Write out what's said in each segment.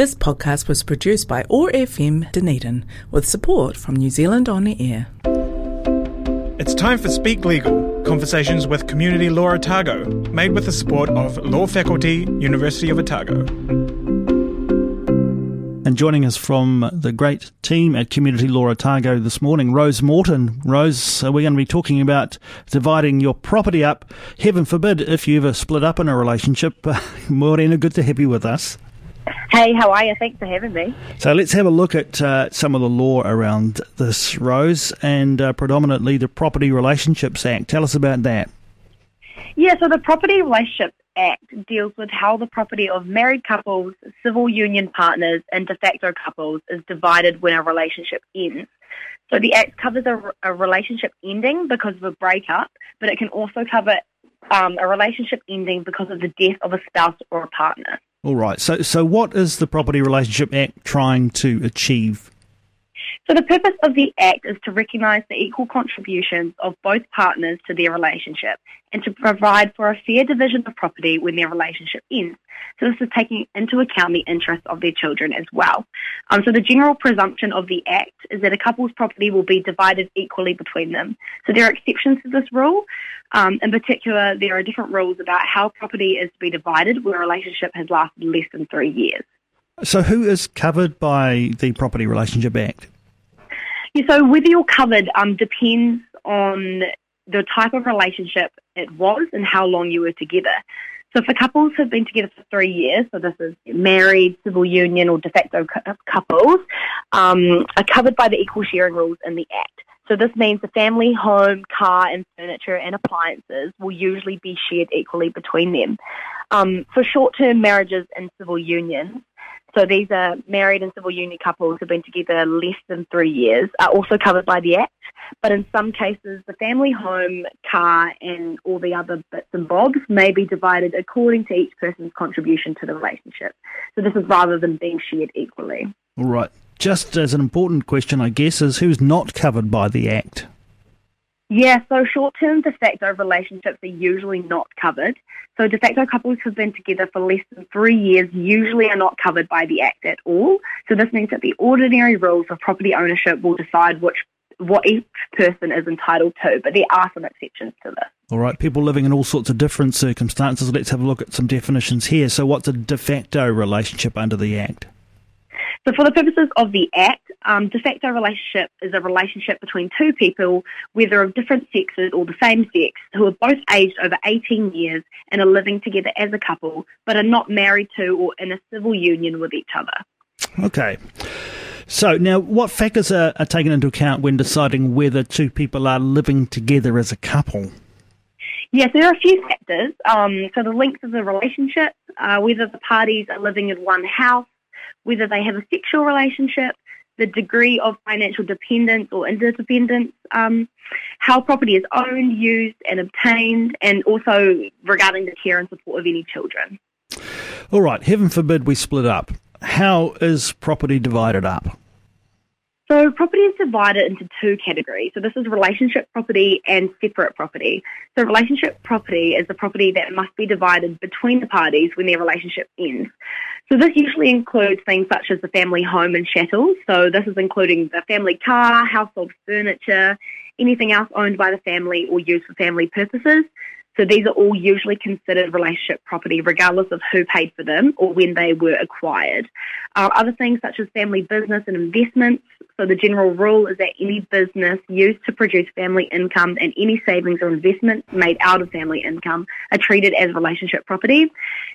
This podcast was produced by OAR FM Dunedin with support from New Zealand On the Air. It's time for Speak Legal, conversations with Community Law Otago, made with the support of Law Faculty, University of Otago. And joining us from the great team at Community Law Otago this morning, Rose Morton. Rose, we're going to be talking about dividing your property up. Heaven forbid if you ever split up in a relationship. Morena, good to have you with us. Hey, how are you? Thanks for having me. So let's have a look at uh, some of the law around this, Rose, and uh, predominantly the Property Relationships Act. Tell us about that. Yeah, so the Property Relationships Act deals with how the property of married couples, civil union partners, and de facto couples is divided when a relationship ends. So the Act covers a, a relationship ending because of a breakup, but it can also cover um, a relationship ending because of the death of a spouse or a partner. All right. So, so what is the Property Relationship Act trying to achieve? So the purpose of the Act is to recognise the equal contributions of both partners to their relationship and to provide for a fair division of property when their relationship ends. So this is taking into account the interests of their children as well. Um, so the general presumption of the Act is that a couple's property will be divided equally between them. So there are exceptions to this rule. Um, in particular, there are different rules about how property is to be divided where a relationship has lasted less than three years. So who is covered by the Property Relationship Act? Yeah, so whether you're covered um, depends on the type of relationship it was and how long you were together. So for couples who've been together for three years, so this is married, civil union or de facto couples, um, are covered by the equal sharing rules in the Act. So this means the family, home, car and furniture and appliances will usually be shared equally between them. Um, for short-term marriages and civil unions, so these are married and civil union couples who've been together less than three years, are also covered by the Act. But in some cases, the family home, car, and all the other bits and bobs may be divided according to each person's contribution to the relationship. So this is rather than being shared equally. All right. Just as an important question, I guess, is who's not covered by the Act? Yeah, so short term de facto relationships are usually not covered. So de facto couples who've been together for less than three years usually are not covered by the Act at all. So this means that the ordinary rules of property ownership will decide which what each person is entitled to, but there are some exceptions to this. All right, people living in all sorts of different circumstances. Let's have a look at some definitions here. So, what's a de facto relationship under the Act? So, for the purposes of the Act, um, de facto relationship is a relationship between two people, whether of different sexes or the same sex, who are both aged over 18 years and are living together as a couple, but are not married to or in a civil union with each other. Okay. So, now what factors are, are taken into account when deciding whether two people are living together as a couple? Yes, there are a few factors. Um, so, the length of the relationship, uh, whether the parties are living in one house, whether they have a sexual relationship, the degree of financial dependence or interdependence, um, how property is owned, used, and obtained, and also regarding the care and support of any children. All right, heaven forbid we split up. How is property divided up? So property is divided into two categories. So this is relationship property and separate property. So relationship property is the property that must be divided between the parties when their relationship ends. So this usually includes things such as the family home and chattels. So this is including the family car, household furniture, anything else owned by the family or used for family purposes. So these are all usually considered relationship property, regardless of who paid for them or when they were acquired. Uh, other things such as family business and investments. So the general rule is that any business used to produce family income and any savings or investments made out of family income are treated as relationship property,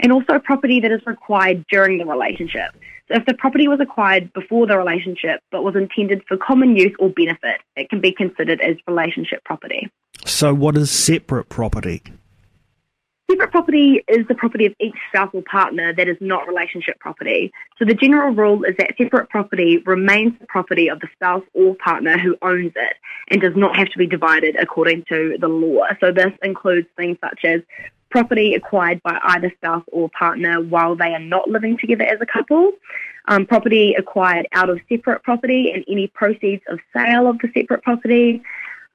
and also property that is required during the relationship. If the property was acquired before the relationship but was intended for common use or benefit, it can be considered as relationship property. So, what is separate property? Separate property is the property of each spousal partner that is not relationship property. So the general rule is that separate property remains the property of the spouse or partner who owns it and does not have to be divided according to the law. So this includes things such as property acquired by either spouse or partner while they are not living together as a couple, um, property acquired out of separate property and any proceeds of sale of the separate property,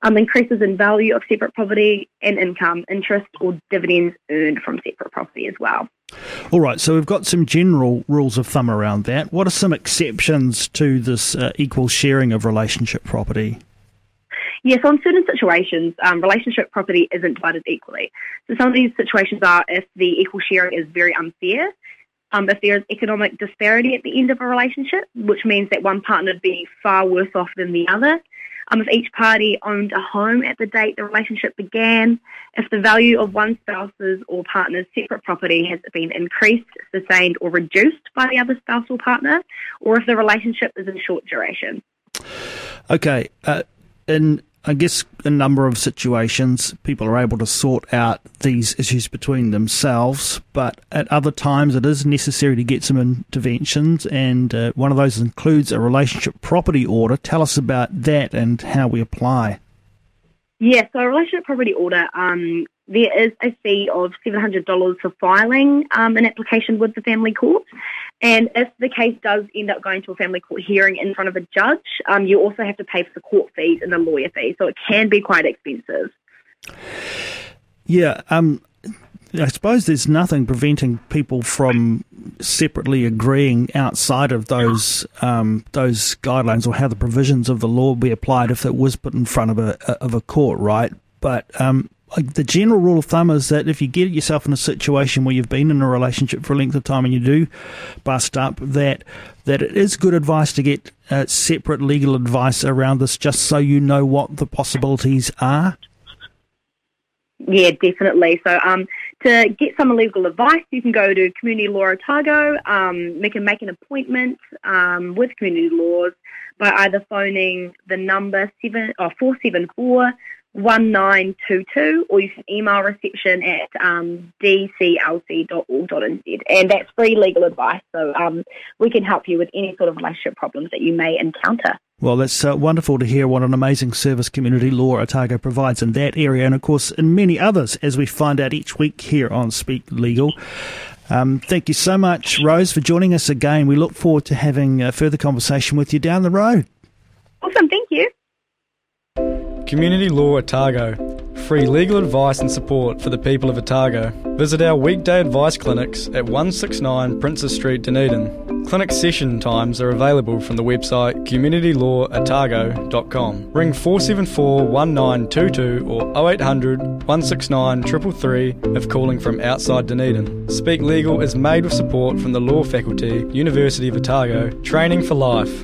um, increases in value of separate property, and income, interest, or dividends earned from separate property as well. All right, so we've got some general rules of thumb around that. What are some exceptions to this uh, equal sharing of relationship property? Yes, on certain situations, um, relationship property isn't divided equally. So some of these situations are if the equal sharing is very unfair, um, if there is economic disparity at the end of a relationship, which means that one partner would be far worse off than the other, um, if each party owned a home at the date the relationship began, if the value of one spouse's or partner's separate property has been increased, sustained, or reduced by the other spouse or partner, or if the relationship is in short duration. Okay, uh, in I guess a number of situations people are able to sort out these issues between themselves, but at other times it is necessary to get some interventions, and uh, one of those includes a relationship property order. Tell us about that and how we apply. Yeah, so a relationship property order, um, there is a fee of $700 for filing um, an application with the family court. And if the case does end up going to a family court hearing in front of a judge, um, you also have to pay for the court fees and the lawyer fees. So it can be quite expensive. Yeah, um, I suppose there's nothing preventing people from separately agreeing outside of those um, those guidelines or how the provisions of the law be applied if it was put in front of a of a court, right? But um, the general rule of thumb is that if you get yourself in a situation where you've been in a relationship for a length of time and you do bust up, that that it is good advice to get uh, separate legal advice around this, just so you know what the possibilities are. Yeah, definitely. So, um, to get some legal advice, you can go to Community Law Otago. Um, you can make an appointment um, with Community Laws by either phoning the number seven or oh, four seven four 1922 or you can email reception at um, dclc.org.nz and that's free legal advice so um, we can help you with any sort of relationship problems that you may encounter. Well, that's uh, wonderful to hear what an amazing service community law Otago provides in that area and, of course, in many others, as we find out each week here on Speak Legal. Um, thank you so much, Rose, for joining us again. We look forward to having a further conversation with you down the road. Awesome, thank you. Community Law Otago. Free legal advice and support for the people of Otago. Visit our weekday advice clinics at 169 Princes Street, Dunedin. Clinic session times are available from the website communitylawotago.com. Ring 474 1922 or 0800 169 333 if calling from outside Dunedin. Speak Legal is made with support from the Law Faculty, University of Otago, Training for Life.